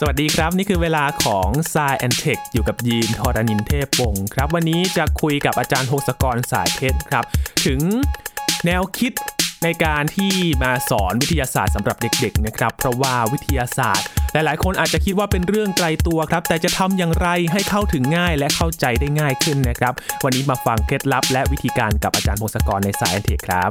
สวัสดีครับ นี่คือเวลาของ s ายแอนเทคอยู่กับยีนทอรานินเทพวงศ์ครับ วันนี้จะคุยกับอาจารย์พงศกรสายเพชรครับ ถึงแนวคิดในการที่มาสอนวิทยาศาสตร์สำหรับเด็กๆนะครับ เพราะว่าวิทยาศาสตร์ หลายๆ คนอาจจะคิดว่าเป็นเรื่องไกลตัวครับ แต่จะทำอย่างไรให้เข้าถึงง่ายและเข้าใจได้ง่ายขึ้นนะครับ วันนี้มาฟังเคล็ดลับ และวิธีการกับอาจารย์พงศกรในสายแอนเทคครับ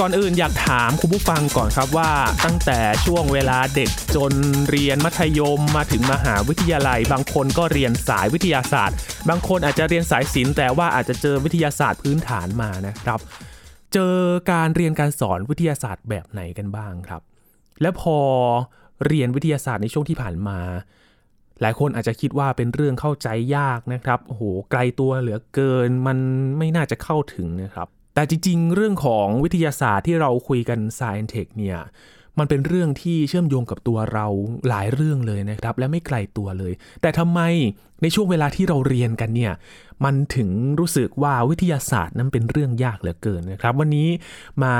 ก่อนอื่นอยากถามคุณผู้ฟังก่อนครับว่าตั้งแต่ช่วงเวลาเด็กจนเรียนมัธยมมาถึงมหาวิทยาลัย บางคนก็เรียนสายวิทยาศาสตร์ บางคนอาจจะเรียนสายศิลป์แต่ว่าอาจจะเจอวิทยาศาสตร์พื้นฐานมานะครับ เจอการเรียนการสอนวิทยาศาสตร์แบบไหนกันบ้างครับ และพอเรียนวิทยาศาสตร์ในช่วงที่ผ่านมา หลายคนอาจจะคิดว่าเป็นเรื่องเข้าใจยากนะครับโอ้โหไกลตัวเหลือเกินมันไม่น่าจะเข้าถึงนะครับ แต่จริงๆ เรื่องของวิทยาศาสตร์ที่เราคุยกัน Science Tech เนี่ยมันเป็นเรื่องที่เชื่อมโยงกับตัวเราหลายเรื่องเลยนะครับ และไม่ไกลตัวเลย แต่ทำไมในช่วงเวลาที่เราเรียนกันเนี่ยมันถึงรู้สึกว่าวิทยาศาสตร์นั้นเป็นเรื่องยากเหลือเกินนะครับ วันนี้มา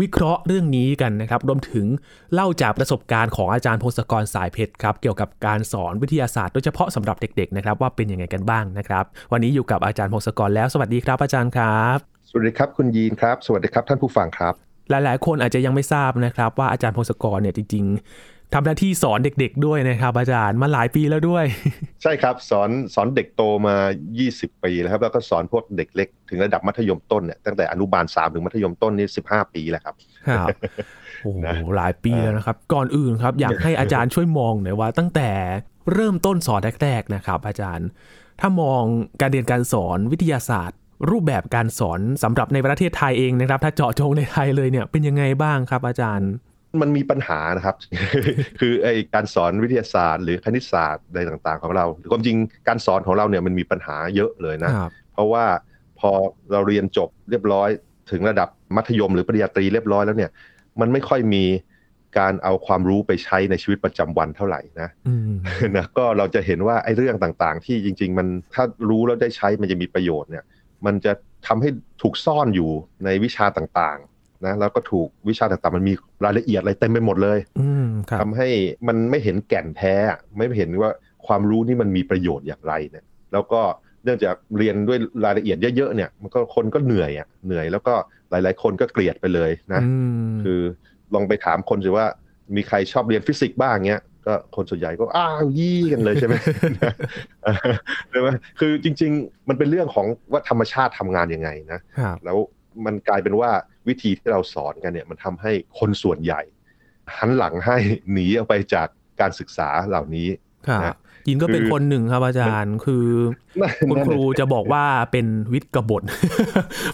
วิเคราะห์เรื่องนี้กันนะครับ รวมถึงเล่าจากประสบการณ์ของอาจารย์พงศกรสายเพชรครับ เกี่ยวกับการสอนวิทยาศาสตร์โดยเฉพาะสำหรับเด็กๆนะครับว่าเป็นยังไงกันบ้างนะครับ วันนี้อยู่กับอาจารย์พงศกรแล้วสวัสดีครับอาจารย์ครับ สวัสดีครับคุณยีนครับ สวัสดีครับท่านผู้ฟังครับ หลายๆ คนอาจจะยังไม่ทราบนะครับ ว่าอาจารย์พงศกรเนี่ยจริง ๆทำหน้าที่สอนเด็กๆด้วยนะครับ อาจารย์มาหลายปีแล้วด้วย ใช่ครับสอนสอนเด็กโตมา 20 ปีแล้วครับ แล้วก็สอนพวกเด็กเล็กถึงระดับมัธยมต้นเนี่ยตั้งแต่อนุบาล 3 ถึงมัธยมต้นนี่15 ปีแล้วครับครับโอ้โหนะหลายปีแล้วนะครับ ก่อนอื่นครับ อยากให้อาจารย์ช่วยมองหน่อยว่า ตั้งแต่เริ่มต้นสอนแรก ๆนะครับ อาจารย์ ถ้ามองการเรียนการสอนวิทยาศาสตร์ รูปแบบการสอนสำหรับในประเทศไทยเองนะครับ ถ้าเจาะจงในไทยเลยเนี่ยเป็นยังไงบ้างครับอาจารย์ มันมีปัญหานะครับ คือไอการสอนวิทยาศาสตร์ หรือคณิตศาสตร์อะไรต่างๆ ของเราความจริงการสอนของเราเนี่ยมันมีปัญหาเยอะเลยนะครับเพราะว่าพอเราเรียนจบเรียบร้อยถึงระดับมัธยมหรือปริญญาตรีเรียบร้อยแล้วเนี่ย มันไม่ค่อยมีการเอาความรู้ไปใช้ในชีวิตประจำวันเท่าไหร่นะอืมนะก็เราจะเห็นว่าไอ้เรื่องต่างๆ ที่จริง ๆ มันถ้ารู้แล้วได้ใช้มันจะมีประโยชน์เนี่ย มันจะทำให้ถูกซ่อนอยู่ในวิชาต่างๆนะแล้วก็ถูกวิชาต่างๆ มันมีรายละเอียดอะไรเต็มไปหมดเลยอืมครับทำให้มันไม่เห็นแก่นแท้อะไม่เห็นว่าความรู้นี่มันมีประโยชน์อย่างไรเนี่ยแล้วก็เนื่องจากเรียนด้วยรายละเอียดเยอะๆเนี่ยมันก็คนก็เหนื่อยอะเหนื่อยแล้วก็หลายๆ คนก็เกลียดไปเลยนะอืมคือลองไปถามคนสิว่ามีใครชอบเรียนฟิสิกส์บ้างเงี้ย ก็คนส่วนใหญ่ก็อ้าวยี่กันเลยใช่ไหมใช่ไหมคือจริง ๆ มันเป็นเรื่องของว่าธรรมชาติทำงานยังไงนะครับแล้วมันกลายเป็นว่าวิธีที่เราสอนกันเนี่ย มันทำให้คนส่วนใหญ่หันหลังให้หนีออกไปจากการศึกษาเหล่านี้ครับนะ ยินก็เป็นคือคนหนึ่งครับอาจารย์คือคุณครูจะบอกว่าเป็นวิทย์กบฏ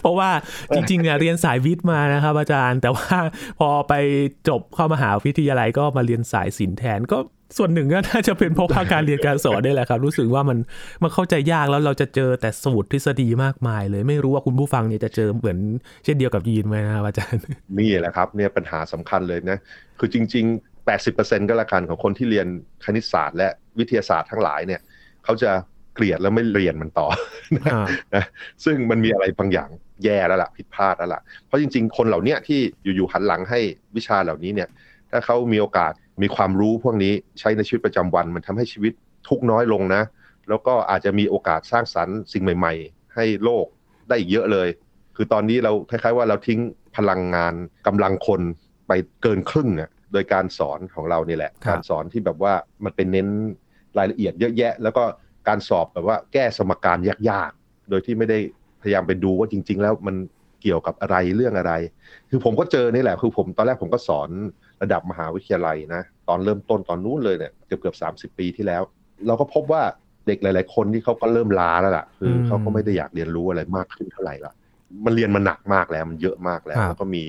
เพราะว่าจริงๆเนี่ยเรียนสายวิทย์มานะครับอาจารย์ แต่ว่าพอไปจบเข้ามหาวิทยาลัยก็มาเรียนสายศิลป์แทนก็ส่วนหนึ่งก็น่าจะเป็นเพราะว่าการเรียนการสอนนี่แหละครับ รู้สึกว่ามันมันเข้าใจยากแล้วเราจะเจอแต่สูตรทฤษฎีมากมายเลย ไม่รู้ว่าคุณผู้ฟังเนี่ยจะเจอเหมือนเช่นเดียวกับยีนไหมนะครับอาจารย์นี่แหละครับเนี่ยปัญหาสำคัญเลยนะ คือจริง ๆ 80%ก็แล้วกันของคนที่เรียนคณิตศาสตร์และ วิทยาศาสตร์ทั้งหลายเนี่ยเขาจะเกลียดแล้วไม่เรียนมันต่ออ่านะซึ่งมันมีอะไรบางอย่างแย่แล้วล่ะผิดพลาดแล้วล่ะเพราะจริง ๆ คนเหล่าเนี้ยที่อยู่ๆหันหลังให้วิชาเหล่านี้เนี่ย ถ้าเขามีโอกาสมีความรู้พวกนี้ใช้ในชีวิตประจำวัน มันทำให้ชีวิตทุกข์น้อยลงนะ แล้วก็อาจจะมีโอกาสสร้างสรรค์สิ่งใหม่ ๆ ให้โลกได้อีกเยอะเลย คือตอนนี้เราคล้ายๆว่าเราทิ้งพลังงานกำลังคนไปเกินครึ่งอะโดยการสอนของเรานี่แหละครับการสอนที่แบบว่ามันเป็นเน้น รายละเอียดเยอะแยะ แล้วก็การสอบแบบว่าแก้สมการยากๆ โดยที่ไม่ได้พยายามไปดูว่าจริง ๆ แล้วมันเกี่ยวกับอะไรเรื่องอะไร คือผมก็เจอนี่แหละ คือผมตอนแรกผมก็สอนระดับมหาวิทยาลัยนะ ตอนเริ่มต้นตอนนู้นเลยเนี่ยเกือบเกือบสามสิบปีที่แล้ว เราก็พบว่าเด็กหลาย ๆ คนที่เขาก็เริ่มล้าแล้วล่ะ คืออมเขาก็ไม่ได้อยากเรียนรู้อะไรมากขึ้นเท่าไหร่ละมันเรียนมาหนักมากแล้วมันเยอะมากแล้วครับแล้วก็มี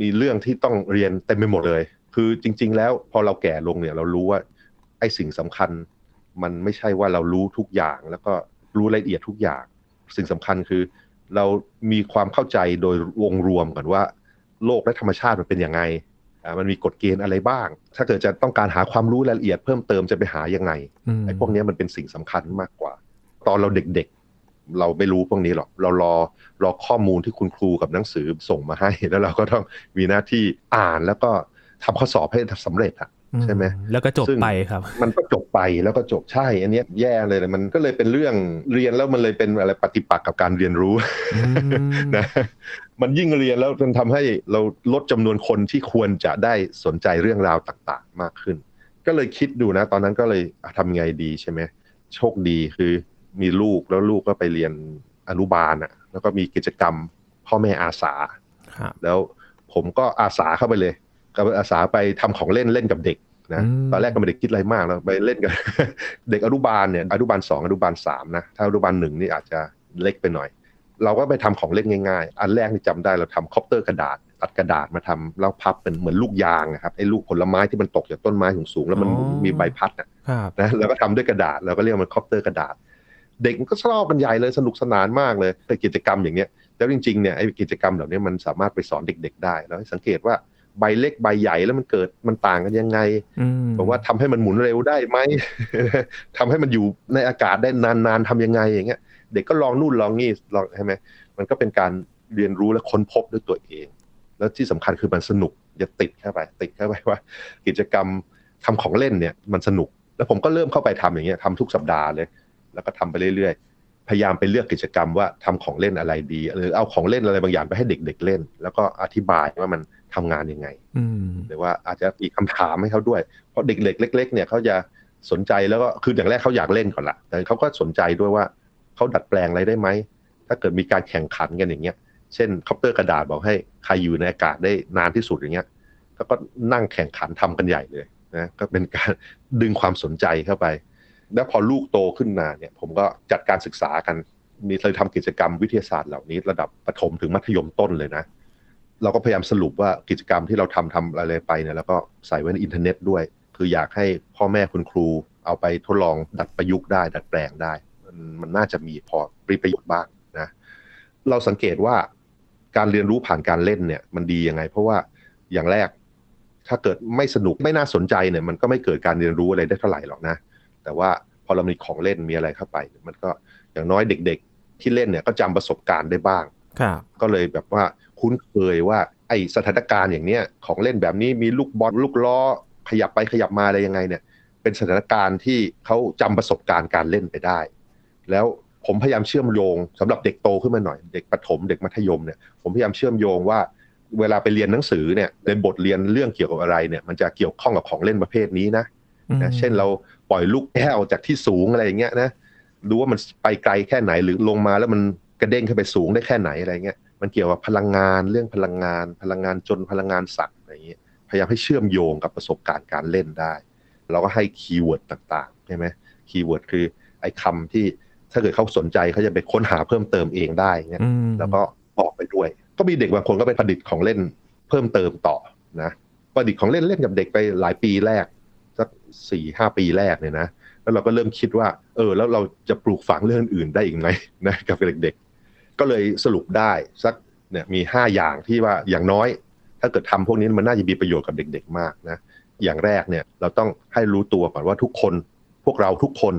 มีเรื่องที่ต้องเรียนเต็มไปหมดเลย คือจริง ๆ แล้วพอเราแก่ลงเนี่ยเรารู้ว่า ไอ้สิ่งสำคัญ มันไม่ใช่ว่าเรารู้ทุกอย่าง แล้วก็รู้รายละเอียดทุกอย่าง สิ่งสำคัญคือ เรามีความเข้าใจโดยวงรวมก่อนว่า โลกและธรรมชาติมันเป็นยังไงอ่ามันมีกฎเกณฑ์อะไรบ้าง ถ้าเกิดจะต้องการหาความรู้รายละเอียดเพิ่มเติมจะไปหายังไงอืมไอ้พวกเนี้ยมันเป็นสิ่งสำคัญมากกว่า ตอนเราเด็กๆ เราไม่รู้พวกนี้หรอกเรารอรอข้อมูลที่คุณครูกับหนังสือส่งมาให้ แล้วเราก็ต้องมีหน้าที่อ่านแล้วก็ทำข้อสอบให้สำเร็จอะ ใช่ไหมแล้วก็จบซึ่งไปครับ มันก็จบไปแล้วก็จบใช่ อันเนี้ยแย่เลยมันก็เลยเป็นเรื่องเรียนแล้วมันเลยเป็นอะไรปฏิปักษ์กับการเรียนรู้อืมนะมันยิ่งเรียนแล้วมันทำให้เราลดจำนวนคนที่ควรจะได้สนใจเรื่องราวต่างๆ มากขึ้น ก็เลยคิดดูนะ ตอนนั้นก็เลยอะทำไงดีใช่ไหมโชคดีคือมีลูกแล้วลูกก็ไปเรียนอนุบาลอะ แล้วก็มีกิจกรรมพ่อแม่อาสาครับแล้วผมก็อาสาเข้าไปเลย ก็อาสาไปทำของเล่นเล่นกับเด็กนะอืมตอนแรกก็ไม่ได้คิดอะไรมากแล้วไปเล่นกับเด็กอนุบาลเนี่ยอนุบาลสองอนุบาลสามนะถ้าอนุบาลหนึ่งนี่อาจจะเล็กไปหน่อย เราก็ไปทำของเล่นง่ายๆ อันแรกที่จำได้เราทำ copter กระดาษตัดกระดาษมาทำแล้วพับเป็นเหมือนลูกยางนะครับไอ้ลูกผลไม้ที่มันตกจากต้นไม้สูงๆแล้วมันมีใบพัดนะครับนะแล้วก็ทำด้วยกระดาษเราก็เรียกมัน copter กระดาษ เด็กมันก็ชอบกันใหญ่เลยสนุกสนานมากเลยแต่กิจกรรมอย่างเงี้ยแล้วจริงๆเนี่ยไอ้กิจกรรมเหล่านี้มันสามารถไปสอนเด็ก ๆ ได้แล้วให้สังเกตว่า ใบเล็กใบใหญ่แล้วมันเกิดมันต่างกันยังไงอืมบอกว่าทำให้มันหมุนเร็วได้ไหมทำให้มันอยู่ในอากาศได้นานๆทำยังไงอย่างเงี้ย เด็กก็ลองนู่นลองนี่ลองใช่ไหมมันก็เป็นการเรียนรู้และค้นพบด้วยตัวเอง แล้วที่สำคัญคือมันสนุกอย่าติดเข้าไป ติดเข้าไปว่า กิจกรรมทำของเล่นเนี่ย มันสนุก แล้วผมก็เริ่มเข้าไปทำอย่างเงี้ยทำทุกสัปดาห์เลย แล้วก็ทำไปเรื่อยๆ พยายามไปเลือกกิจกรรมว่าทำของเล่นอะไรดีหรือเอาของเล่นอะไรบางอย่างไปให้เด็กๆเล่น แล้วก็อธิบายว่ามัน ทำงานยังไงอืมหรือว่าอาจจะมีคำถามให้เขาด้วย เพราะเด็กเล็กๆเนี่ยเขาจะสนใจแล้วก็คืออย่างแรกเขาอยากเล่นก่อนละแต่เขาก็สนใจด้วยว่าเขาดัดแปลงอะไรได้ไหมถ้าเกิดมีการแข่งขันกันอย่างเงี้ย เช่น copter กระดาษบอกให้ใครอยู่ในอากาศได้นานที่สุดอย่างเงี้ยแล้วก็นั่งแข่งขันทำกันใหญ่เลยนะก็เป็นการดึงความสนใจเข้าไป แล้วพอลูกโตขึ้นมาเนี่ย ผมก็จัดการศึกษากันมีเคยทำกิจกรรมวิทยาศาสตร์เหล่านี้ ระดับประถมถึงมัธยมต้นเลยนะ เราก็พยายามสรุปว่ากิจกรรมที่เราทำทำอะไรไปเนี่ยแล้วก็ใส่ไว้ในอินเทอร์เน็ตด้วย คืออยากให้พ่อแม่คุณครูเอาไปทดลองดัดประยุกต์ได้ ดัดแปลงได้ มันมันน่าจะมีพอปรีประโยชน์บ้างนะเราสังเกตว่าการเรียนรู้ผ่านการเล่นเนี่ยมันดียังไง เพราะว่าอย่างแรก ถ้าเกิดไม่สนุกไม่น่าสนใจเนี่ย มันก็ไม่เกิดการเรียนรู้อะไรได้เท่าไหร่หรอกนะ แต่ว่าพอเรามีของเล่นมีอะไรเข้าไป มันก็อย่างน้อยเด็ก ๆ ที่เล่นเนี่ยก็จำประสบการณ์ได้บ้างครับก็เลยแบบว่า คุ้นเคยว่าไอสถานการณ์อย่างเนี้ยของเล่นแบบนี้มีลูกบอลลูกล้อขยับไปขยับมาอะไรยังไงเนี่ย เป็นสถานการณ์ที่เขาจำประสบการณ์การเล่นไปได้ แล้วผมพยายามเชื่อมโยงสำหรับเด็กโตขึ้นมาหน่อย เด็กประถมเด็กมัธยมเนี่ยผมพยายามเชื่อมโยงว่าเวลาไปเรียนหนังสือเนี่ยในบทเรียนเรื่องเกี่ยวกับอะไรเนี่ย มันจะเกี่ยวข้องกับของเล่นประเภทนี้นะนะเช่นเราปล่อยลูกแก้วจากที่สูงอะไรอย่างเงี้ยนะดูว่ามันไปไกลแค่ไหนหรือลงมาแล้วมันกระเด้งขึ้นไปสูงได้แค่ไหนอะไรเงี้ย มันเกี่ยวกับพลังงานเรื่องพลังงาน พลังงานจนพลังงานสัตว์อะไรอย่างเงี้ยพยายามให้เชื่อมโยงกับประสบการณ์การเล่นได้ เราก็ให้ keyword ต่างๆใช่ไหม keyword คือไอ้คำที่ถ้าเกิดเขาสนใจเขาจะไปค้นหาเพิ่มเติมเองได้เงี้ยอืมแล้วก็บอกไปด้วย ก็มีเด็กบางคนก็ไปประดิษฐ์ของเล่นเพิ่มเติมต่อนะประดิษฐ์ของเล่นเล่นกับเด็กไปหลายปีแรกสักสี่ห้าปีแรกเนี่ยนะแล้วเราก็เริ่มคิดว่า เออ แล้วเราจะปลูกฝังเรื่องอื่นได้อีกไหมนะกับเด็กๆ ก็เลยสรุปได้สักเนี่ยมีห้าอย่างที่ว่าอย่างน้อย ถ้าเกิดทำพวกนี้มันน่าจะมีประโยชน์กับเด็กๆมากนะอย่างแรกเนี่ยเราต้องให้รู้ตัวก่อนว่าทุกคนพวกเราทุกคน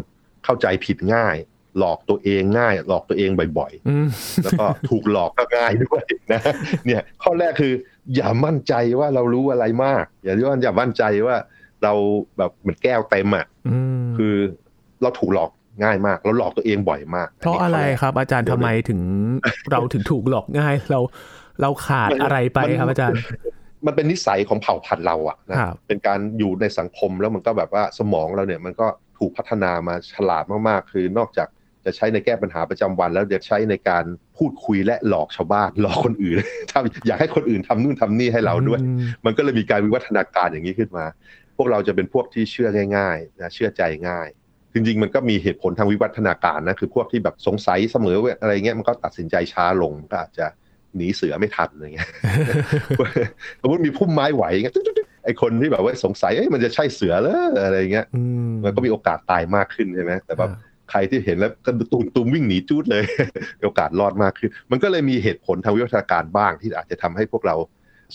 เข้าใจผิดง่าย หลอกตัวเองง่าย หลอกตัวเองบ่อยอืมๆแล้วก็ถูกหลอกก็ง่ายด้วยนะเนี่ยข้อแรกคือ อย่ามั่นใจว่าเรารู้อะไรมาก อย่าที่ว่าอย่ามั่นใจว่าเราแบบเหมือนแก้วเต็มอะอืมคือเราถูกหลอก ง่ายมากเราหลอกตัวเองบ่อยมาก เพราะอะไรครับ อาจารย์เดี๋ทำยวไมถึงเราถึงถูกหลอกง่าย เราเราขาดอะไรไปครับอาจารย์ มันเป็นนิสัยของเผ่าพันธุ์เราอะนะครับเป็นการอยู่ในสังคมแล้วมันก็แบบว่าสมองเราเนี่ยมันก็ถูกพัฒนามาฉลาดมากๆ คือนอกจากจะใช้ในแก้ปัญหาประจำวัน แล้วจะใช้ในการพูดคุยและหลอกชาวบ้านหลอกคนอื่นทำอยากให้คนอื่นทำนู่นทำนี่ให้เราด้วยอืมมันก็เลยมีการวิวัฒนาการอย่างนี้ขึ้นมา พวกเราจะเป็นพวกที่เชื่อง่ายๆนะเชื่อใจง่าย จริงๆมันก็มีเหตุผลทางวิวัฒนาการนะคือพวกที่แบบสงสัยเสมออะไรเงี้ยมันก็ตัดสินใจช้าลงก็อาจจะหนีเสือไม่ทันอะไรเงี้ยสมมติมีพุ่มไม้ไหวเงี้ยไอคนที่แบบว่าสงสัยเอ้ยมันจะใช่เสือเหรออะไรเงี้ยอืมมันก็มีโอกาสตายมากขึ้นใช่ไหมแต่แบบใครที่เห็นแล้วก็ตูมตูมวิ่งหนีจูดเลยมีโอกาสรอดมากขึ้น มันก็เลยมีเหตุผลทางวิวัฒนาการบ้างที่อาจจะทำให้พวกเรา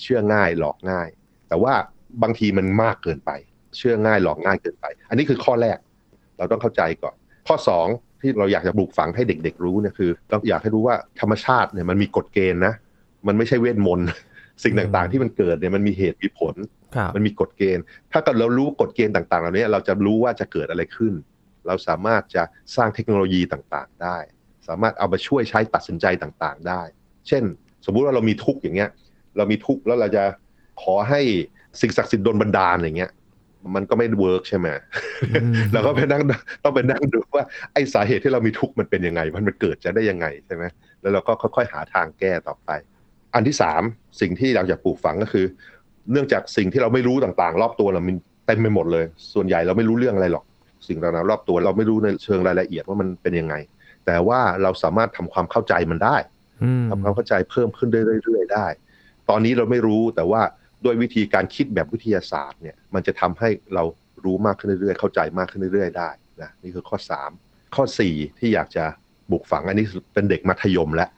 เชื่อง่ายหลอกง่ายแต่แต่ว่าบางทีมันมากเกินไป เชื่อง่ายหลอกง่ายเกินไป อันนี้คือข้อแรก เราต้องเข้าใจก่อน ข้อสองที่เราอยากจะปลูกฝังให้เด็ก ๆ รู้เนี่ยคือเราอยากให้รู้ว่าธรรมชาติเนี่ยมันมีกฎเกณฑ์นะ มันไม่ใช่เวทมนต์สิ่งต่างๆที่มันเกิดเนี่ยมันมีเหตุมีผลครับมันมีกฎเกณฑ์ ถ้าเกิดเรารู้กฎเกณฑ์ต่างๆเหล่านี้เราจะรู้ว่าจะเกิดอะไรขึ้น เราสามารถจะสร้างเทคโนโลยีต่างๆ ได้ สามารถเอามาช่วยใช้ตัดสินใจต่างๆ ได้ เช่น สมมุติว่าเรามีทุกข์อย่างเงี้ย เรามีทุกข์แล้วเราจะขอให้สิ่งศักดิ์สิทธิ์โดนบันดาลอย่างเงี้ย มันก็ไม่เวิร์กใช่ไหมอืมเราก็ไปนั่งต้องไปนั่งดูว่าไอ้สาเหตุที่เรามีทุกข์มันเป็นยังไง มันมันเกิดจะได้ยังไงใช่ไหมแล้วเราก็ค่อยๆหาทางแก้ต่อไป อันที่สามสิ่งที่เราอยากปลูกฝังก็คือ เนื่องจากสิ่งที่เราไม่รู้ต่างๆ รอบตัวเรามันเต็มไปหมดเลย ส่วนใหญ่เราไม่รู้เรื่องอะไรหรอก สิ่งต่างๆรอบตัวเราไม่รู้ในเชิงรายละเอียดว่ามันเป็นยังไง แต่ว่าเราสามารถทำความเข้าใจมันได้อืมทำความเข้าใจเพิ่มขึ้นเรื่อยๆได้ ตอนนี้เราไม่รู้แต่ว่า ด้วยวิธีการคิดแบบวิทยาศาสตร์เนี่ยมันจะทำให้เรารู้มากขึ้นเรื่อยๆ เข้าใจมากขึ้นเรื่อยๆ ได้นะนี่คือข้อ 3 ข้อ 4 ที่อยากจะปลูกฝังอันนี้เป็นเด็กมัธยมแล้ว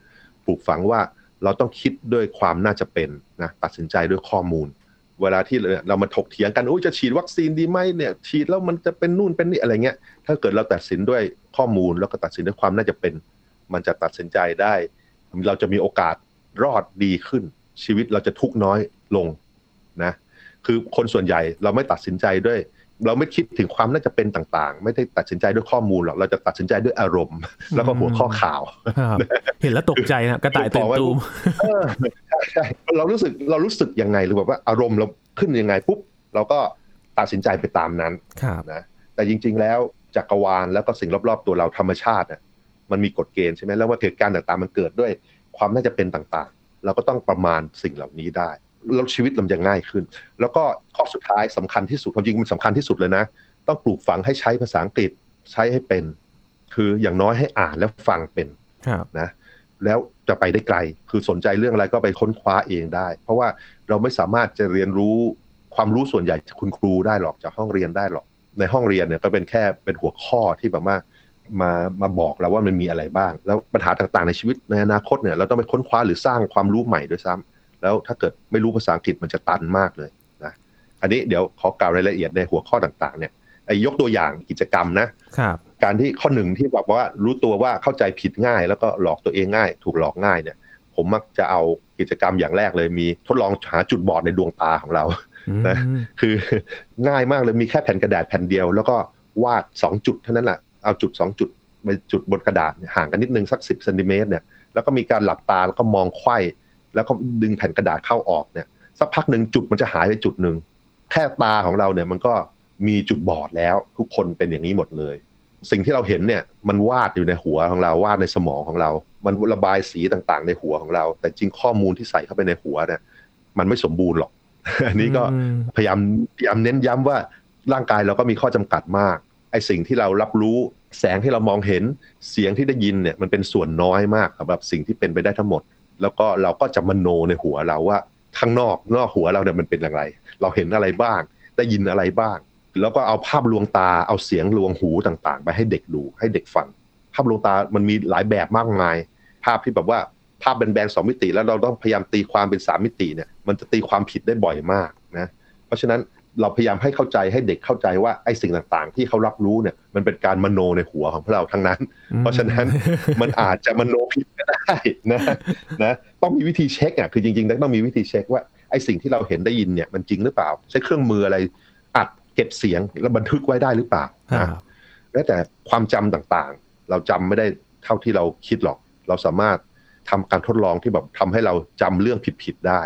ปลูกฝังว่าเราต้องคิดด้วยความน่าจะเป็นนะตัดสินใจด้วยข้อมูล เวลาที่เรามาถกเถียงกันโอ้ยจะฉีดวัคซีนดีไหมเนี่ยฉีดแล้วมันจะเป็นนู่นเป็นนี่อะไรเงี้ยถ้าเกิดเราตัดสินด้วยข้อมูลแล้วก็ตัดสินด้วยความน่าจะเป็น มันจะตัดสินใจได้ เราจะมีโอกาสรอดดีขึ้น ชีวิตเราจะทุกน้อยลง นะคือคนส่วนใหญ่เราไม่ตัดสินใจด้วย เราไม่คิดถึงความน่าจะเป็นต่างๆ ไม่ได้ตัดสินใจด้วยข้อมูลหรอกเราจะตัดสินใจด้วยอารมณ์ แล้วก็หัวข้อข่าวครับเห็นแล้วตกใจนะครับกระต่ายตื่นตูมเออใช่ใช่เรารู้สึกเรารู้สึกยังไงหรือแบบว่าอารมณ์เราขึ้นยังไงปุ๊บเราก็ตัดสินใจไปตามนั้นครับนะแต่จริง ๆ แล้วจักรวาลแล้วก็สิ่งรอบๆตัวเราธรรมชาติน่ะมันมีกฎเกณฑ์ใช่ไหมแล้วว่าเหตุการณ์ต่างๆมันเกิดด้วยความน่าจะเป็นต่างๆ เราก็ต้องประมาณสิ่งเหล่านี้ได้ แล้วชีวิตเราจะง่ายขึ้น แล้วก็ข้อสุดท้ายสำคัญที่สุดความจริงมันสำคัญที่สุดเลยนะ ต้องปลูกฝังให้ใช้ภาษาอังกฤษใช้ให้เป็น คืออย่างน้อยให้อ่านและฟังเป็นครับนะแล้วจะไปได้ไกล คือสนใจเรื่องอะไรก็ไปค้นคว้าเองได้ เพราะว่าเราไม่สามารถจะเรียนรู้ความรู้ส่วนใหญ่จากคุณครูได้หรอกจากห้องเรียนได้หรอก ในห้องเรียนเนี่ยก็เป็นแค่เป็นหัวข้อที่แบบว่ามามาบอกเราว่ามันมีอะไรบ้าง แล้วปัญหาต่างๆในชีวิตในอนาคตเนี่ยเราต้องไปค้นคว้าหรือสร้างความรู้ใหม่ด้วยซ้ำ แล้วถ้าเกิดไม่รู้ภาษาอังกฤษมันจะตันมากเลยนะอันนี้เดี๋ยวขอกล่าวรายละเอียดในหัวข้อต่างๆเนี่ยไอ้ยกตัวอย่างกิจกรรมนะครับการที่ข้อหนึ่งที่แบบว่ารู้ตัวว่าเข้าใจผิดง่าย แล้วก็หลอกตัวเองง่าย ถูกหลอกง่ายเนี่ยผมมักจะเอากิจกรรมอย่างแรกเลยมีทดลองหาจุดบอดในดวงตาของเรานะอืมคือง่ายมากเลยมีแค่แผ่นกระดาษแผ่นเดียว แล้วก็วาดสองจุดเท่านั้นแหละเอาจุดสองจุดไปจุดบนกระดาษเนี่ยห่างกันนิดนึงสักสิบเซนติเมตรเนี่ยแล้วก็มีการหลับตาแล้วก็มองไขว้ แล้วก็ดึงแผ่นกระดาษเข้าออกเนี่ยสักพักหนึ่งจุดมันจะหายไปจุดหนึ่งแค่ตาของเราเนี่ยมันก็มีจุดบอดแล้วทุกคนเป็นอย่างนี้หมดเลย สิ่งที่เราเห็นเนี่ยมันวาดอยู่ในหัวของเราวาดในสมองของเรา มันระบายสีต่างๆ ในหัวของเรา แต่จริงข้อมูลที่ใส่เข้าไปในหัวเนี่ยมันไม่สมบูรณ์หรอก อันนี้ก็อืมพยายามพยายามเน้นย้ำว่าร่างกายเราก็มีข้อจำกัดมากไอสิ่งที่เรารับรู้แสงที่เรามองเห็นเสียงที่ได้ยินเนี่ยมันเป็นส่วนน้อยมากสำหรับสิ่งที่เป็นไปได้ทั้งหมด แล้วก็เราก็จะมโนในหัวเราว่า ข้างนอกนอกหัวเราเนี่ยมันเป็นอย่างไร เราเห็นอะไรบ้าง ได้ยินอะไรบ้าง แล้วก็เอาภาพลวงตาเอาเสียงลวงหูต่างๆ ไปให้เด็กดูให้เด็กฟัง ภาพลวงตามันมีหลายแบบมากมาย ภาพที่แบบว่าภาพแบนๆสองมิติ แล้วเราต้องพยายามตีความเป็นสามมิติเนี่ยมันจะตีความผิดได้บ่อยมากนะเพราะฉะนั้น เราพยายามให้เข้าใจให้เด็กเข้าใจว่าไอ้สิ่งต่างๆ ที่เขารับรู้เนี่ยมันเป็นการมโนในหัวของพวกเราทั้งนั้น เพราะฉะนั้นมันอาจจะมโนผิดก็ได้นะนะต้องมีวิธีเช็คอะคือจริงๆต้องมีวิธีเช็คว่าไอ้สิ่งที่เราเห็นได้ยินเนี่ยมันจริงหรือเปล่า ใช้เครื่องมืออะไรอัดเก็บเสียงแล้วบันทึกไว้ได้หรือเปล่าครันะบแม้แต่ความจำต่างๆ เราจำไม่ได้เท่าที่เราคิดหรอก เราสามารถทำการทดลองที่แบบทำให้เราจำเรื่องผิดๆได้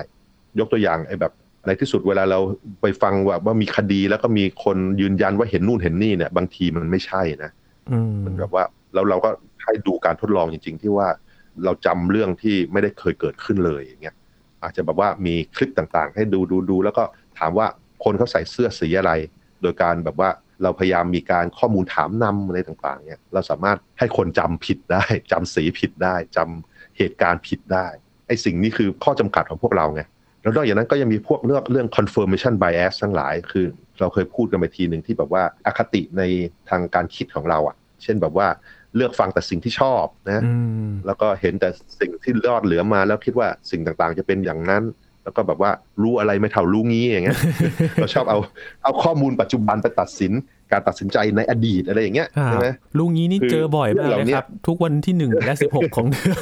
ยกตัวอย่างไอ้แบบ ในที่สุดเวลาเราไปฟังว่าว่ามีคดีแล้วก็มีคนยืนยันว่าเห็นนู่นเห็นนี่เนี่ยบางทีมันไม่ใช่นะอืมมันแบบว่าแล้วเราก็ให้ดูการทดลองจริง ๆ ที่ว่าเราจำเรื่องที่ไม่ได้เคยเกิดขึ้นเลยอย่างเงี้ยอาจจะแบบว่ามีคลิปต่างๆ ให้ดูดูดูแล้วก็ถามว่าคนเขาใส่เสื้อสีอะไร โดยการแบบว่าเราพยายามมีการข้อมูลถามนำอะไรต่างๆเนี่ยเราสามารถให้คนจำผิดได้จำสีผิดได้จำเหตุการณ์ผิดได้ไอ้สิ่งนี้คือข้อจำกัดของพวกเราไง แล้วนอกจากนั้นก็ยังมีพวกเรื่องเรื่อง confirmation bias ทั้งหลาย คือเราเคยพูดกันไปทีหนึ่งที่แบบว่าอคติในทางการคิดของเราอะ เช่นแบบว่าเลือกฟังแต่สิ่งที่ชอบนะอืมแล้วก็เห็นแต่สิ่งที่รอดเหลือมาแล้วคิดว่าสิ่งต่างๆ จะเป็นอย่างนั้นแแล้วก็แบบว่ารู้อะไรไม่เท่ารู้งี้อย่างเงี้ยเราชอบเอาเอาข้อมูลปัจจุบันไปตัดสินการตัดสินใจในอดีตอะไรอย่างเงี้ยอ่าใช่ไหมลุงนี้นี่คือเจอบ่อยมากเรื่องเลเหล่ายนี้ครับ ทุกวันที่หนึ่งและสิบหกของเดือน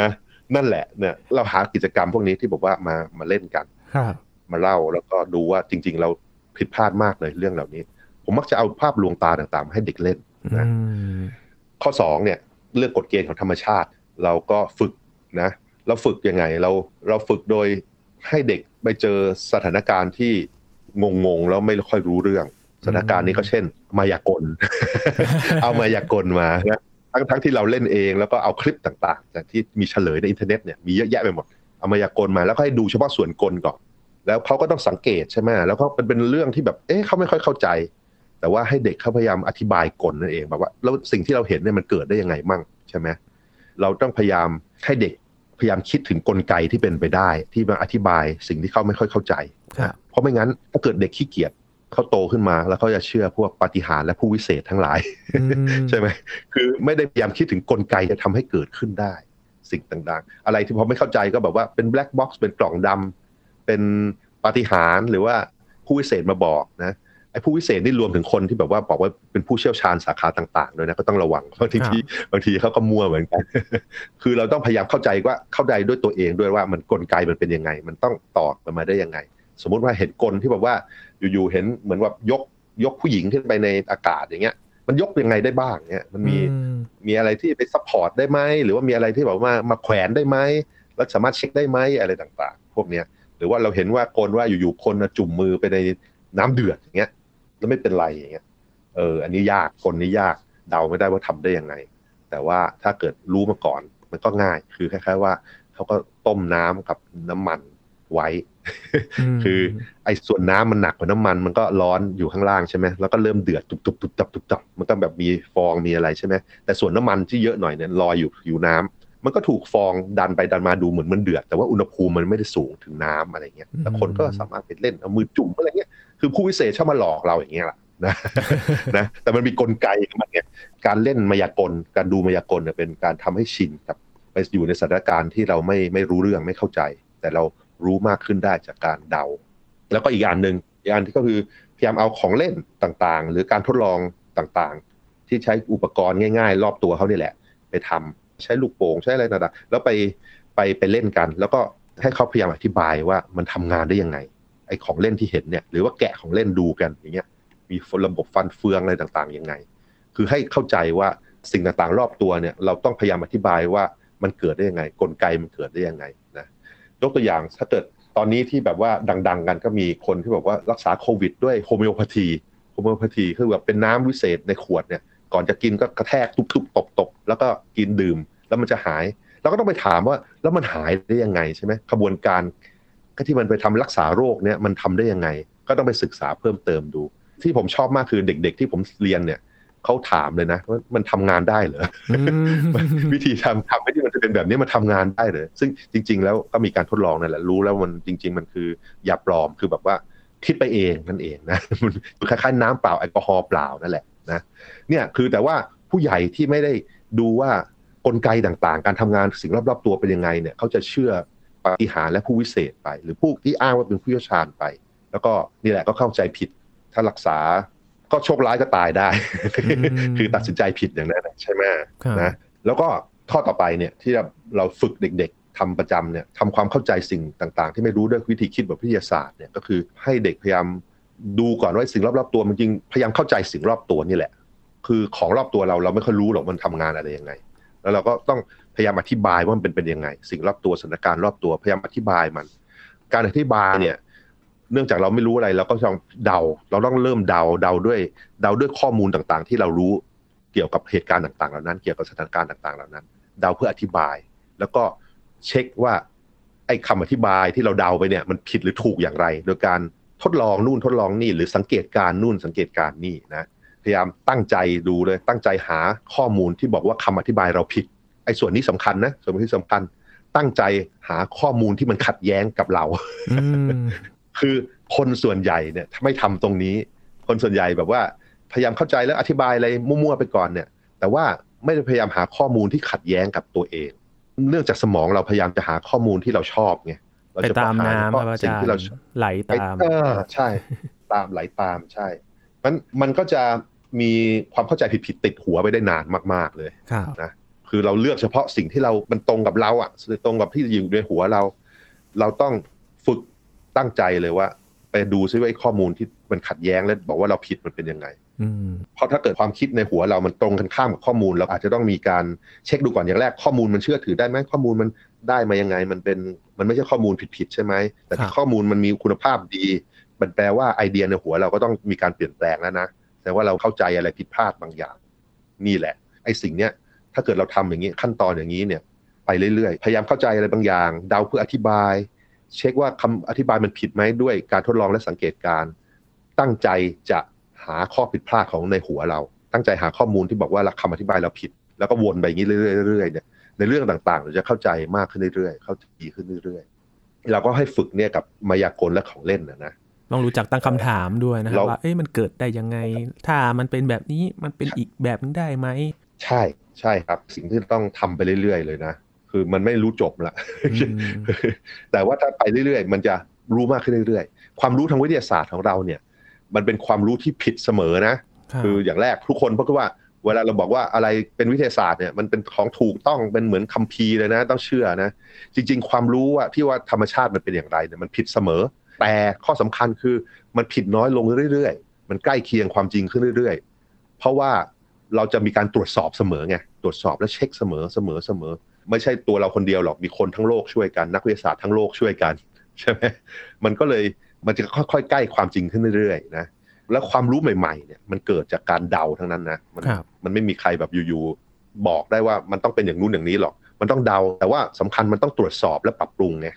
นะ นั่นแหละเนี่ยเราหากิจกรรมพวกนี้ที่บอกว่ามามาเล่นกันครับมาเล่าแล้วก็ดูว่าจริง ๆ เราผิดพลาดมากเลยเรื่องเหล่านี้ ผมมักจะเอาภาพลวงตาต่างๆมาให้เด็กเล่นนะอืมข้อสองเนี่ยเรื่องกฎเกณฑ์ของธรรมชาติ เราก็ฝึกนะเราฝึกยังไงเราเราฝึกโดยให้เด็กไปเจอสถานการณ์ที่งงๆแล้วไม่ค่อยรู้เรื่องสถานการณ์นี้ก็เช่น มายากล เอามายากลมานะ ทั้งทั้งที่เราเล่นเองแล้วก็เอาคลิปต่างๆ จากที่มีเฉลยในอินเทอร์เน็ตเนี่ยมีเยอะแยะไปหมดเอามายากลมาแล้วก็ให้ดูเฉพาะส่วนกลก่อนแล้วเขาก็ต้องสังเกตใช่ไหมแล้วก็เป็นเป็นเรื่องที่แบบเอ๊ะเขาไม่ค่อยเข้าใจ แต่ว่าให้เด็กเขาพยายามอธิบายกลนั่นเองแบบว่าแล้วสิ่งที่เราเห็นเนี่ยมันเกิดได้ยังไงมั่งใช่ไหมเราต้องพยายามให้เด็กพยายามคิดถึงกลไกที่เป็นไปได้ ที่มาอธิบายสิ่งที่เขาไม่ค่อยเข้าใจครับเพราะไม่งั้นถ้าเกิดเด็กขี้เกียจ เขาโตขึ้นมาแล้วเขาจะเชื่อพวกปาฏิหาริย์และผู้วิเศษทั้งหลายอืมใช่ไหมคือไม่ได้พยายามคิดถึงกลไกจะทำให้เกิดขึ้นได้ สิ่งต่างๆ อะไรที่พอไม่เข้าใจก็แบบว่าเป็น black box เป็นกล่องดำเป็นปาฏิหาริย์หรือว่าผู้วิเศษมาบอกนะไอ้ผู้วิเศษนี่รวมถึงคนที่แบบว่าบอกว่าเป็นผู้เชี่ยวชาญสาขาต่างๆด้วยนะก็ต้องระวังบางทีบางทีเขาก็มั่วเหมือนกัน คือเราต้องพยายามเข้าใจว่าเข้าใจด้วยตัวเองด้วยว่ามันกลไกมันเป็นยังไง มันต้องต่อมันมาได้ยังไง สมมุติว่าเห็นกลที่แบบว่าอยู่ๆเห็นเหมือนว่ายกยกผู้หญิงขึ้นไปในอากาศอย่างเงี้ย มันยกยังไงได้บ้างเนี่ยมันมีอืมีอะไรที่ไป support ได้ไหมหรือว่ามีอะไรที่แบบว่ามาแขวนได้ไหมแล้วสามารถเช็คได้ไหมอะไรต่างๆ พวกเนี้ยหรือว่าเราเห็นว่ากลว่าอยู่ๆคนน่ะจุ่มมือไปในน้ำเดือดอย่างเงี้ยแล้วไม่เป็นไรอย่างเงี้ยเอออันนี้ยากกลนี้ยากเดาไม่ได้ว่าทำได้ยังไง แต่ว่าถ้าเกิดรู้มาก่อนมันก็ง่ายคือคล้ายๆว่าเขาก็ต้มน้ำกับน้ำมัน ไว้มคือไอ้ส่วนน้ำมันหนักกว่าน้ำมันมันก็ร้อนอยู่ข้างล่างใช่ไหมแล้วก็เริ่มเดือดตุบตุบตุบตับตุบตับมันก็แบบมีฟองมีอะไรใช่ไหมแต่ส่วนน้ำมันที่เยอะหน่อยเนี่ยลอยอยู่อยู่น้ำมันก็ถูกฟองดันไปดันมาดูเหมือนมันเดือด แต่ว่าอุณหภูมิมันไม่ได้สูงถึงน้ำอะไรเงี้ยแต่คนก็สามารถไปเล่นเอามือจุ่มอะไรเงี้ยคือผู้วิเศษชอบมาหลอกเราอย่างเงี้ยแหละนะนะแต่มันมีกลไกของมันเนี่ยการเล่นมายากลการดูมายากลเนี่ยเป็นการทำให้ชินกับไปอยู่ในสถานการณ์ที่เราไม่ไม่รู้เรื่องไม่เข้าใจ แต่เรา รู้มากขึ้นได้จากการเดา แล้วก็อีกอย่างหนึ่งอีกอันที่ก็คือพยายามเอาของเล่นต่างๆ หรือการทดลองต่างๆ ที่ใช้อุปกรณ์ง่าย ๆ รอบตัวเขานี่แหละ ไปทำใช้ลูกโป่งใช้อะไรต่างๆแล้วไปไปไปเล่นกัน แล้วก็ให้เขาพยายามอธิบายว่ามันทำงานได้ยังไงไอ้ของเล่นที่เห็นเนี่ยหรือว่าแกะของเล่นดูกันอย่างเงี้ยมีระบบฟันเฟืองอะไรต่างๆยังไง คือให้เข้าใจว่าสิ่งต่างๆ รอบตัวเนี่ยเราต้องพยายามอธิบายว่ามันเกิดได้ยังไง กลไกมันเกิดได้ยังไงนะ ยกตัวอย่างถ้าเกิดตอนนี้ที่แบบว่าดัง ๆ กันก็มีคนที่บอกว่ารักษาโควิด ด้วย homeopathy homeopathy คือแบบเป็นน้ำวิเศษในขวดเนี่ย ก่อนจะกินก็กระแทกทุบๆตบๆแล้วก็กินดื่มแล้วมันจะหายเราก็ต้องไปถามว่าแล้วมันหายได้ยังไงใช่ไหมขบวนการก็ที่มันไปทำรักษาโรคเนี่ยมันทำได้ยังไง ก็ต้องไปศึกษาเพิ่มเติมดู ที่ผมชอบมากคือเด็ก ๆ ที่ผมเรียนเนี่ย เขาถามเลยนะว่ามันทำงานได้เหรออืมวิธีทำทำให้ที่มันจะเป็นแบบนี้มันทำงานได้เลยซึ่งจริง ๆ แล้วก็มีการทดลองนั่นแหละรู้แล้วมันจริง ๆ มันคือยาปลอมคือแบบว่าคิดไปเองนั่นเองนะมันคล้ายๆน้ำเปล่าแอลกอฮอล์เปล่านั่นแหละนะเนี่ยคือแต่ว่าผู้ใหญ่ที่ไม่ได้ดูว่ากลไกต่างๆ การทำงานสิ่งรอบๆตัวเป็นยังไงเนี่ยเขาจะเชื่อปาฏิหาริย์และผู้วิเศษไป หรือผู้ที่อ้างว่าเป็นผู้เชี่ยวชาญไป แล้วก็นี่แหละก็เข้าใจผิด ถ้ารักษา ก็โชคร้ายก็ตายได้อืมคือตัดสินใจผิดอย่างนั้นน่ะใช่ไหมครับนะแล้วก็ข้อต่อไปเนี่ยที่เราเราฝึกเด็กๆทำประจำเนี่ยทำความเข้าใจสิ่งต่างๆ ที่ไม่รู้ด้วยวิธีคิดแบบวิทยาศาสตร์เนี่ยก็คือให้เด็กพยายามดูก่อนว่าสิ่งรอบๆตัวมันจริงพยายามเข้าใจสิ่งรอบตัวนี่แหละ คือของรอบตัวเราเราไม่ค่อยรู้หรอกมันทำงานอะไรยังไง แล้วเราก็ต้องพยายามอธิบายว่ามันเป็นเป็นยังไง สิ่งรอบตัวสถานการณ์รอบตัวพยายามอธิบายมัน การอธิบายเนี่ย เนื่องจากเราไม่รู้อะไรเราก็ต้องเดา เราต้องเริ่มเดาเดาด้วยเดาด้วยข้อมูลต่างๆ ที่เรารู้เกี่ยวกับเหตุการณ์ต่างๆ เหล่านั้น เกี่ยวกับสถานการณ์ต่างๆ เหล่านั้น เดาเพื่ออธิบาย แล้วก็เช็คว่าไอ้คำอธิบายที่เราเดาไปเนี่ยมันผิดหรือถูกอย่างไร โดยการทดลองนู่นทดลองนี่หรือสังเกตการณ์นู่นสังเกตการณ์นี่นะพยายามตั้งใจดูเลยตั้งใจหาข้อมูลที่บอกว่าคำอธิบายเราผิดไอ้ส่วนนี้สำคัญนะส่วนที่สำคัญ ตั้งใจหาข้อมูลที่มันขัดแย้งกับเรา คือคนส่วนใหญ่เนี่ยถ้าไม่ทำตรงนี้ คนส่วนใหญ่แบบว่าพยายามเข้าใจแล้วอธิบายอะไรมั่วๆไปก่อนเนี่ย แต่ว่าไม่ได้พยายามหาข้อมูลที่ขัดแย้งกับตัวเอง เนื่องจากสมองเราพยายามจะหาข้อมูลที่เราชอบไงเราไปจะตามหน้ำเฉคพาะรับอาสิ่งจารที่เราย์ไหลตามเออใช่ ตามไหลตามใช่มันมันก็จะมีความเข้าใจผิดๆติดหัวไปได้นานมากๆเลยครับนะคือเราเลือกเฉพาะสิ่งที่เรา มันตรงกับเราอะตรงกับที่อยู่ในหัวเรา เราต้องฝึก ตั้งใจเลยว่า ไปดูซิว่าไอ้ข้อมูลที่มันขัดแย้งแล้วบอกว่าเราผิดมันเป็นยังไงอืมเพราะถ้าเกิดความคิดในหัวเรามันตรงกันข้ามกับข้อมูล เราอาจจะต้องมีการเช็คดูก่อนอย่างแรกข้อมูลมันเชื่อถือได้ไหมข้อมูลมันได้มายังไง มันเป็นมันไม่ใช่ข้อมูลผิดๆใช่ไหมแต่ครัถ้าบข้อมูลมันมีคุณภาพดี มันแปลว่าไอเดียในหัวเราก็ต้องมีการเปลี่ยนแปลงแล้วนะแต่ว่าเราเข้าใจอะไรผิดพลาดบางอย่าง นี่แหละ ไอ้สิ่งเนี้ยถ้าเกิดเราทำอย่างนี้ขั้นตอนอย่างนี้เนี่ย ไปเรื่อยๆ พยายามเข้าใจอะไรบางอย่าง เดาเพื่ออธิบาย เช็คว่าคำอธิบายมันผิดไหมด้วยการทดลองและสังเกตการณ์ตั้งใจจะหาข้อผิดพลาดของในหัวเรา ตั้งใจหาข้อมูลที่บอกว่าคำอธิบายเราผิด แล้วก็วนไปอย่างนี้เรื่อยๆเนี่ยในเรื่องต่างๆ เราจะเข้าใจมากขึ้นเรื่อยๆ เข้าใจดีขึ้นเรื่อยๆ เราก็ให้ฝึกเนี่ยกับมายากลและของเล่นนะนะต้องรู้จักตั้งคำถามด้วยนะครับเราว่าเอ้ยมันเกิดได้ยังไง ถ้ามันเป็นแบบนี้มันเป็นอีกแบบนึงได้ไหม ใช่ใช่ครับ สิ่งที่ต้องทำไปเรื่อยๆ เลยนะ คือมันไม่รู้จบละอืมแต่ว่าถ้าไปเรื่อยๆ มันจะรู้มากขึ้นเรื่อยๆ ความรู้ทางวิทยาศาสตร์ของเราเนี่ย มันเป็นความรู้ที่ผิดเสมอนะครับคืออย่างแรกทุกคนเพราะว่าเวลาเราบอกว่าอะไรเป็นวิทยาศาสตร์เนี่ยมันเป็นของถูกต้องเป็นเหมือนคัมภีร์เลยนะ ต้องเชื่อนะ จริง ๆ ความรู้อะที่ว่าธรรมชาติมันเป็นอย่างไรเนี่ยมันผิดเสมอ แต่ข้อสำคัญคือมันผิดน้อยลงเรื่อยๆ มันใกล้เคียงความจริงขึ้นเรื่อยๆ เพราะว่าเราจะมีการตรวจสอบเสมอไงตรวจสอบและเช็คเสมอเสมอเสมอ ไม่ใช่ตัวเราคนเดียวหรอกมีคนทั้งโลกช่วยกันนักวิทยาศาสตร์ทั้งโลกช่วยกันใช่ไหมมันก็เลยมันจะค่อยๆใกล้ความจริงขึ้นเรื่อยๆนะแล้วความรู้ใหม่ๆเนี่ยมันเกิดจากการเดาทั้งนั้นนะมัครับมันไม่มีใครแบบอยู่ๆบอกได้ว่ามันต้องเป็นอย่างนู้นอย่างนี้หรอก มันต้องเดาแต่ว่าสำคัญมันต้องตรวจสอบและปรับปรุงไง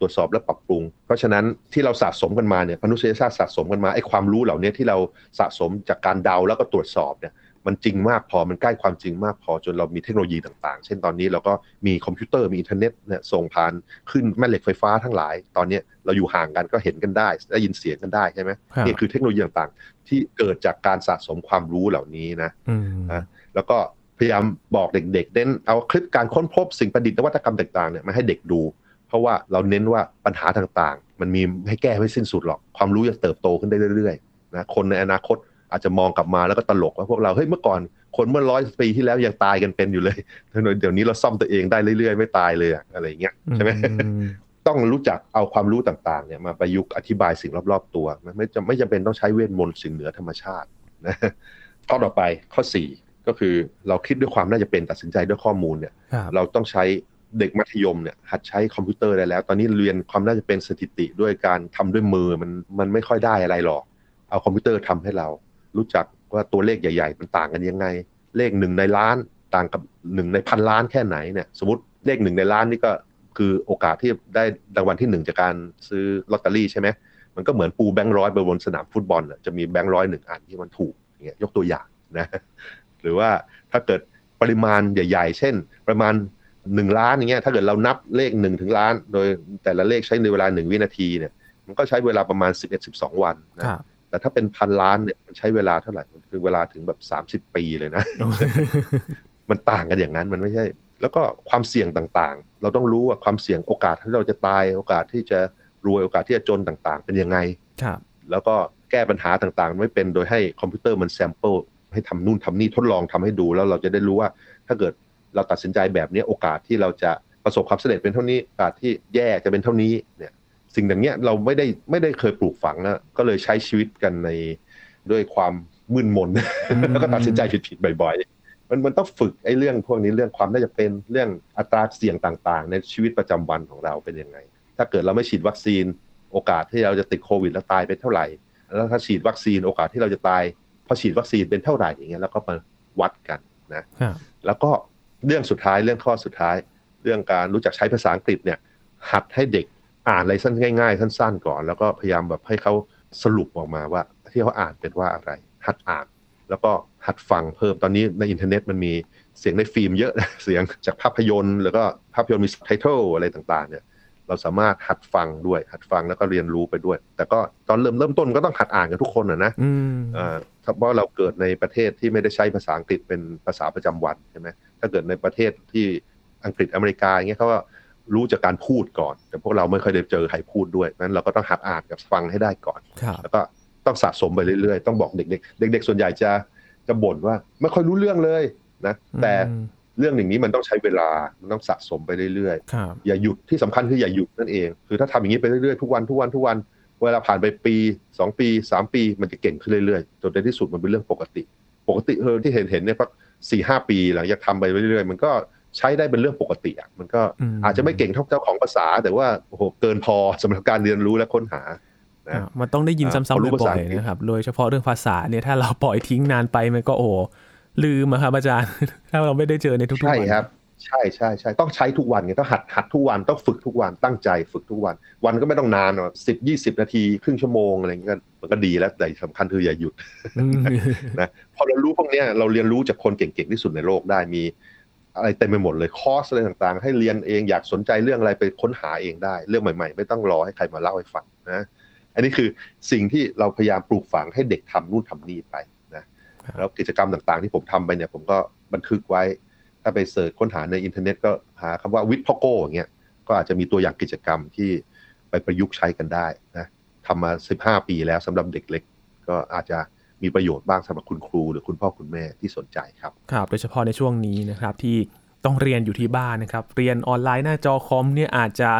ตรวจสอบและปรับปรุง เพราะฉะนั้นที่เราสะสมกันมาเนี่ยมนุษยชาติสะสมกันมาไอ้ความรู้เหล่านี้ที่เราสะสมจากการเดาแล้วก็ตรวจสอบเนี่ย มันจริงมากพอมันใกล้ความจริงมากพอจนเรามีเทคโนโลยีต่างๆ เช่นตอนนี้เราก็มีคอมพิวเตอร์มีอินเทอร์เน็ตเนี่ยส่งผ่านคลื่นแม่เหล็กไฟฟ้าทั้งหลาย ตอนนี้เราอยู่ห่างกันก็เห็นกันได้ได้ยินเสียงกันได้ใช่ไหมครับนี่คือเทคโนโลยีต่างๆ ที่เกิดจากการสะสมความรู้เหล่านี้นะอืมอะแล้วก็พยายามบอกเด็กๆเน้นเอาคลิปการค้นพบสิ่งประดิษฐ์นวัตกรรมต่างๆเนี่ยมาให้เด็กดู เพราะว่าเราเน้นว่าปัญหาต่างๆ มันมีให้แก้ไม่สิ้นสุดหรอกความรู้จะเติบโตขึ้นได้เรื่อยๆนะคนในอนาคต อาจจะมองกลับมาแล้วก็ตลกว่าพวกเราเฮ้ยเมื่อก่อนคนเมื่อร้อยปีที่แล้วยังตายกันเป็นอยู่เลยเดี๋ยวนี้เราซ่อมตัวเองได้เรื่อยๆ ไม่ตายเลยอะอะไรอย่างเงี้ยใช่ไหมอืมต้องรู้จักเอาความรู้ต่างๆเนี่ยมาประยุกต์อธิบายสิ่งรอบๆตัวมันไม่จำไม่จำเป็นต้องใช้เวทมนต์สิ่งเหนือธรรมชาตินะข้อต่อไปข้อ4ก็คือเราคิดด้วยความน่าจะเป็นตัดสินใจด้วยข้อมูลเนี่ยครับเราต้องใช้เด็กมัธยมเนี่ยหัดใช้คอมพิวเตอร์ได้แล้ว ตอนนี้เรียนความน่าจะเป็นสถิติด้วยการทำด้วยมือมันมันไม่ค่อยได้อะไรหรอก เอาคอมพิวเตอร์ทำให้เรา รู้จักว่าตัวเลขใหญ่ๆมันต่างกันยังไง เลขหนึ่งในล้านต่างกับหนึ่งในพันล้านแค่ไหนเนี่ยสมมติเลขหนึ่งในล้านนี่ก็คือโอกาสที่ได้รางวัลที่หนึ่งจากการซื้อลอตเตอรี่ใช่ไหมมันก็เหมือนปูแบงค์ร้อยไปบนสนามฟุตบอลน่ะจะมีแบงค์ร้อยหนึ่งอันที่มันถูกอย่างเงี้ยยกตัวอย่างนะหรือว่าถ้าเกิดปริมาณใหญ่ ๆ เช่น ประมาณหนึ่งล้านอย่างเงี้ยถ้าเกิดเรานับเลขหนึ่งถึงล้าน โดยแต่ละเลขใช้ในเวลาหนึ่งวินาทีเนี่ยมันก็ใช้เวลาประมาณสิบเอ็ดสิบสองวันนะ แต่ถ้าเป็นพันล้านเนี่ยมันใช้เวลาเท่าไหร่มันคือเวลาถึงแบบสามสิบปีเลยนะ มันต่างกันอย่างนั้นมันไม่ใช่ แล้วก็ความเสี่ยงต่างๆ เราต้องรู้ว่าความเสี่ยงโอกาสที่เราจะตายโอกาสที่จะรวยโอกาสที่จะจนต่างๆ เป็นยังไงครับแล้วก็แก้ปัญหาต่างๆ ไม่เป็นโดยให้คอมพิวเตอร์มัน sample ให้ทำนู่นทำนี่ทดลองทำให้ดูแล้วเราจะได้รู้ว่าถ้าเกิดเราตัดสินใจแบบนี้โอกาสที่เราจะประสบความสำเร็จเป็นเท่านี้โอกาสที่แย่จะเป็นเท่านี้เนี่ย สิ่งอย่างเนี้ยเราไม่ได้ไม่ได้เคยปลูกฝังนะก็เลยใช้ชีวิตกันในด้วยความมึนๆอืมแล้วก็ตัดสินใจผิดๆบ่อย ๆ มันมันต้องฝึกไอ้เรื่องพวกนี้เรื่องความน่าจะเป็นเรื่องอัตราเสี่ยงต่างๆ ในชีวิตประจำวันของเราเป็นยังไง ถ้าเกิดเราไม่ฉีดวัคซีนโอกาสที่เราจะติดโควิดแล้วตายเป็นเท่าไหร่ แล้วถ้าฉีดวัคซีนโอกาสที่เราจะตายพอฉีดวัคซีนเป็นเท่าไหร่อย่างเงี้ยแล้วก็มาวัดกันนะครับแล้วก็เรื่องสุดท้ายเรื่องข้อสุดท้าย เรื่องการรู้จักใช้ภาษาอังกฤษเนี่ยหัดให้เด็ก อ่านอะไรสั้นง่ายๆ สั้นๆก่อน แล้วก็พยายามแบบให้เขาสรุปออกมาว่า ที่เขาอ่านเป็นว่าอะไร หัดอ่าน แล้วก็หัดฟังเพิ่มตอนนี้ในอินเทอร์เน็ตมันมีเสียงในฟิล์มเยอะนะเสียงจากภาพยนตร์แล้วก็ภาพยนตร์มี title อะไรต่างๆเนี่ยเราสามารถหัดฟังด้วย หัดฟังแล้วก็เรียนรู้ไปด้วย แต่ก็ตอนเริ่มเริ่มต้นก็ต้องหัดอ่านกันทุกคนนะนะอืมอ่าเพราะเราเกิดในประเทศที่ไม่ได้ใช้ภาษาอังกฤษเป็นภาษาประจำวันใช่ไหมถ้าเกิดในประเทศที่อังกฤษอเมริกาอย่างเงี้ยเขาก็ รู้จากการพูดก่อน แต่พวกเราไม่เคยได้เจอใครพูดด้วยนั้นเราก็ต้องหัดอ่านกับฟังให้ได้ก่อนครับแล้วก็ต้องสะสมไปเรื่อยๆ ต้องบอกเด็ก ๆ เด็ก ๆ ส่วนใหญ่จะจะบ่นว่าไม่ค่อยรู้เรื่องเลยนะ แต่อืมเรื่องอย่างนี้มันต้องใช้เวลา มันต้องสะสมไปเรื่อยครับๆอย่าหยุดที่สำคัญคืออย่าหยุดนั่นเอง คือถ้าทำอย่างนี้ไปเรื่อยๆ ทุกวันทุกวันทุกวัน เวลาผ่านไปปีสองปีสามปีมันจะเก่งขึ้นเรื่อยๆ จนในที่สุดมันเป็นเรื่องปกติ ปกติเออที่เห็นเห็นเนี่ยพักสี่ห้าปีหลังจากทำไปเรื่อยๆ มันก็ ใช้ได้เป็นเรื่องปกติอะมันก็อืมอาจจะไม่เก่งเท่าเจ้าของภาษา แต่ว่าโอ้โหเกินพอสำหรับการเรียนรู้และค้นหานะอะมันต้องได้ยินอ่าซ้ำพอรู้ๆภาบ่ษาอยอังกฤษๆนะครับ โดยเฉพาะเรื่องภาษาเนี่ยถ้าเราปล่อยทิ้งนานไปมันก็โอ้ลืมอะครับอาจารย์ ถ้าเราไม่ได้เจอในทุกๆใช่วันครับ ใช่ใช่ใช่ต้องใช้ทุกวันไงต้องหัดหัดทุกวันต้องฝึกทุกวันตั้งใจฝึกทุกวัน วันก็ไม่ต้องนานหรอกสิบยี่สิบนาทีครึ่งชั่วโมงอะไรอย่างเงี้ยมันก็ดีแล้วแต่สำคัญคืออย่าหยุดอืมนะพอเรารู้พวกเนี้ยเราเรียนรู้จากคนเก่งๆที่สุดในโลกได้มี อะไรเต็มไปหมดเลยคอร์สอะไรต่างๆ ให้เรียนเองอยากสนใจเรื่องอะไรไปค้นหาเองได้ เรื่องใหม่ ๆ ไม่ต้องรอให้ใครมาเล่าให้ฟังนะอันนี้คือสิ่งที่เราพยายามปลูกฝังให้เด็กทำนู่นทำนี่ไปนะครับแล้วกิจกรรมต่างๆ ที่ผมทำไปเนี่ย ผมก็บันทึกไว้ ถ้าไป search ค้นหาในอินเทอร์เน็ตก็หาคำว่าวิทย์พ่อโก้อย่างเงี้ยก็อาจจะมีตัวอย่างกิจกรรมที่ไปประยุกต์ใช้กันได้นะทำมา 15 ปีแล้วสำหรับเด็กเล็ก ก็อาจจะ มีประโยชน์บ้างสำหรับคุณครู หรือคุณพ่อคุณแม่ที่สนใจครับครับ โดยเฉพาะในช่วงนี้นะครับที่ต้องเรียนอยู่ที่บ้านนะครับ เรียนออนไลน์หน้าจอคอมเนี่ยอาจจะ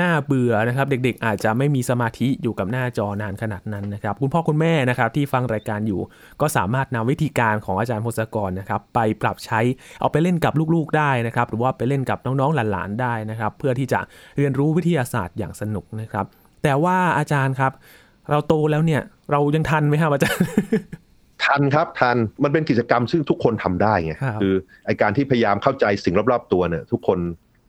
น่าเบื่อนะครับ เด็ก ๆ อาจจะไม่มีสมาธิอยู่กับหน้าจอนานขนาดนั้นนะครับ คุณพ่อคุณแม่นะครับที่ฟังรายการอยู่ ก็สามารถนำวิธีการของอาจารย์พศกรนะครับ ไปปรับใช้เอาไปเล่นกับลูกๆได้นะครับ หรือว่าไปเล่นกับน้องๆหลานๆได้นะครับ เพื่อที่จะเรียนรู้วิทยาศาสตร์อย่างสนุกนะครับ แต่ว่าอาจารย์ครับ เราโตแล้วเนี่ย เรายังทันไหมครับอาจารย์ทันครับทันมันเป็นกิจกรรมซึ่งทุกคนทำได้ไงครับคือไอการที่พยายามเข้าใจสิ่งรอบๆตัวเนี่ย ทุกคน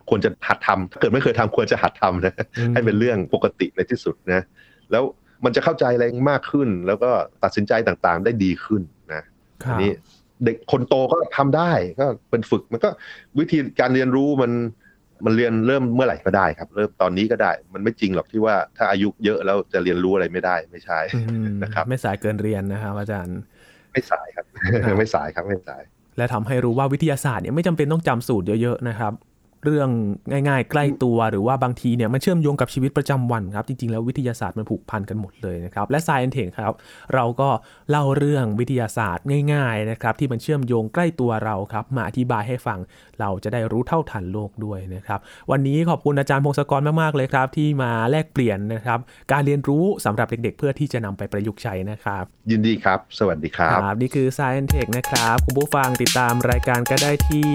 ควรจะหัดทำถ้าเกิดไม่เคยทำควรจะหัดทำนะอืมให้เป็นเรื่องปกติในที่สุดนะแล้วมันจะเข้าใจอะไรมากขึ้น แล้วก็ตัดสินใจต่างๆ ได้ดีขึ้นนะครัอับนนี้เด็กคนโตก็ทำได้ก็เป็นฝึกมันก็วิธีการเรียนรู้มัน มันเรียนเริ่มเมื่อไหร่ก็ได้ครับ เริ่มตอนนี้ก็ได้ มันไม่จริงหรอกที่ว่าถ้าอายุเยอะแล้วจะเรียนรู้อะไรไม่ได้ไม่ใช่อืมนะครับ ไม่สายเกินเรียนนะครับอาจารย์ ไม่สายครับครับไม่สายครับไม่สาย และทำให้รู้ว่าวิทยาศาสตร์เนี่ยไม่จำเป็นต้องจำสูตรเยอะๆนะครับ เรื่องง่าย ๆ ใกล้ตัวหรือว่าบางทีเนี่ยมันเชื่อมโยงกับชีวิตประจำวันครับ จริง ๆ แล้ววิทยาศาสตร์มันผูกพันกันหมดเลยนะครับ และ Science Tech ครับ เราก็เล่าเรื่องวิทยาศาสตร์ง่ายๆนะครับที่มันเชื่อมโยงใกล้ตัวเราครับ มาอธิบายให้ฟังเราจะได้รู้เท่าทันโลกด้วยนะครับวันนี้ขอบคุณอาจารย์พงศกรมากๆเลยครับ ที่มาแลกเปลี่ยนนะครับการเรียนรู้สำหรับเด็กๆ เพื่อที่จะนำไปประยุกต์ใช้นะครับ ยินดีครับ สวัสดีครับครับนี่คือ Science Tech นะครับคุณผู้ฟังติดตามรายการก็ได้ที่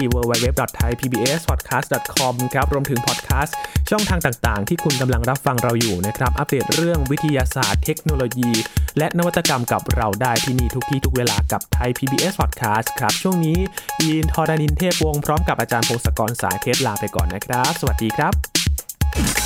www.thaipbs.com ครับรวมถึงพอดแคสต์ช่องทางต่างๆ ที่คุณกำลังรับฟังเราอยู่นะครับ อัปเดตเรื่องวิทยาศาสตร์เทคโนโลยี และนวัตกรรมกับเราได้ที่นี่ทุกที่ทุกเวลากับไทย PBS Podcast ครับ ช่วงนี้ยีนทอรานินเทพวงพร้อมกับอาจารย์พงศกรสายเพชรลาไปก่อนนะครับ สวัสดีครับ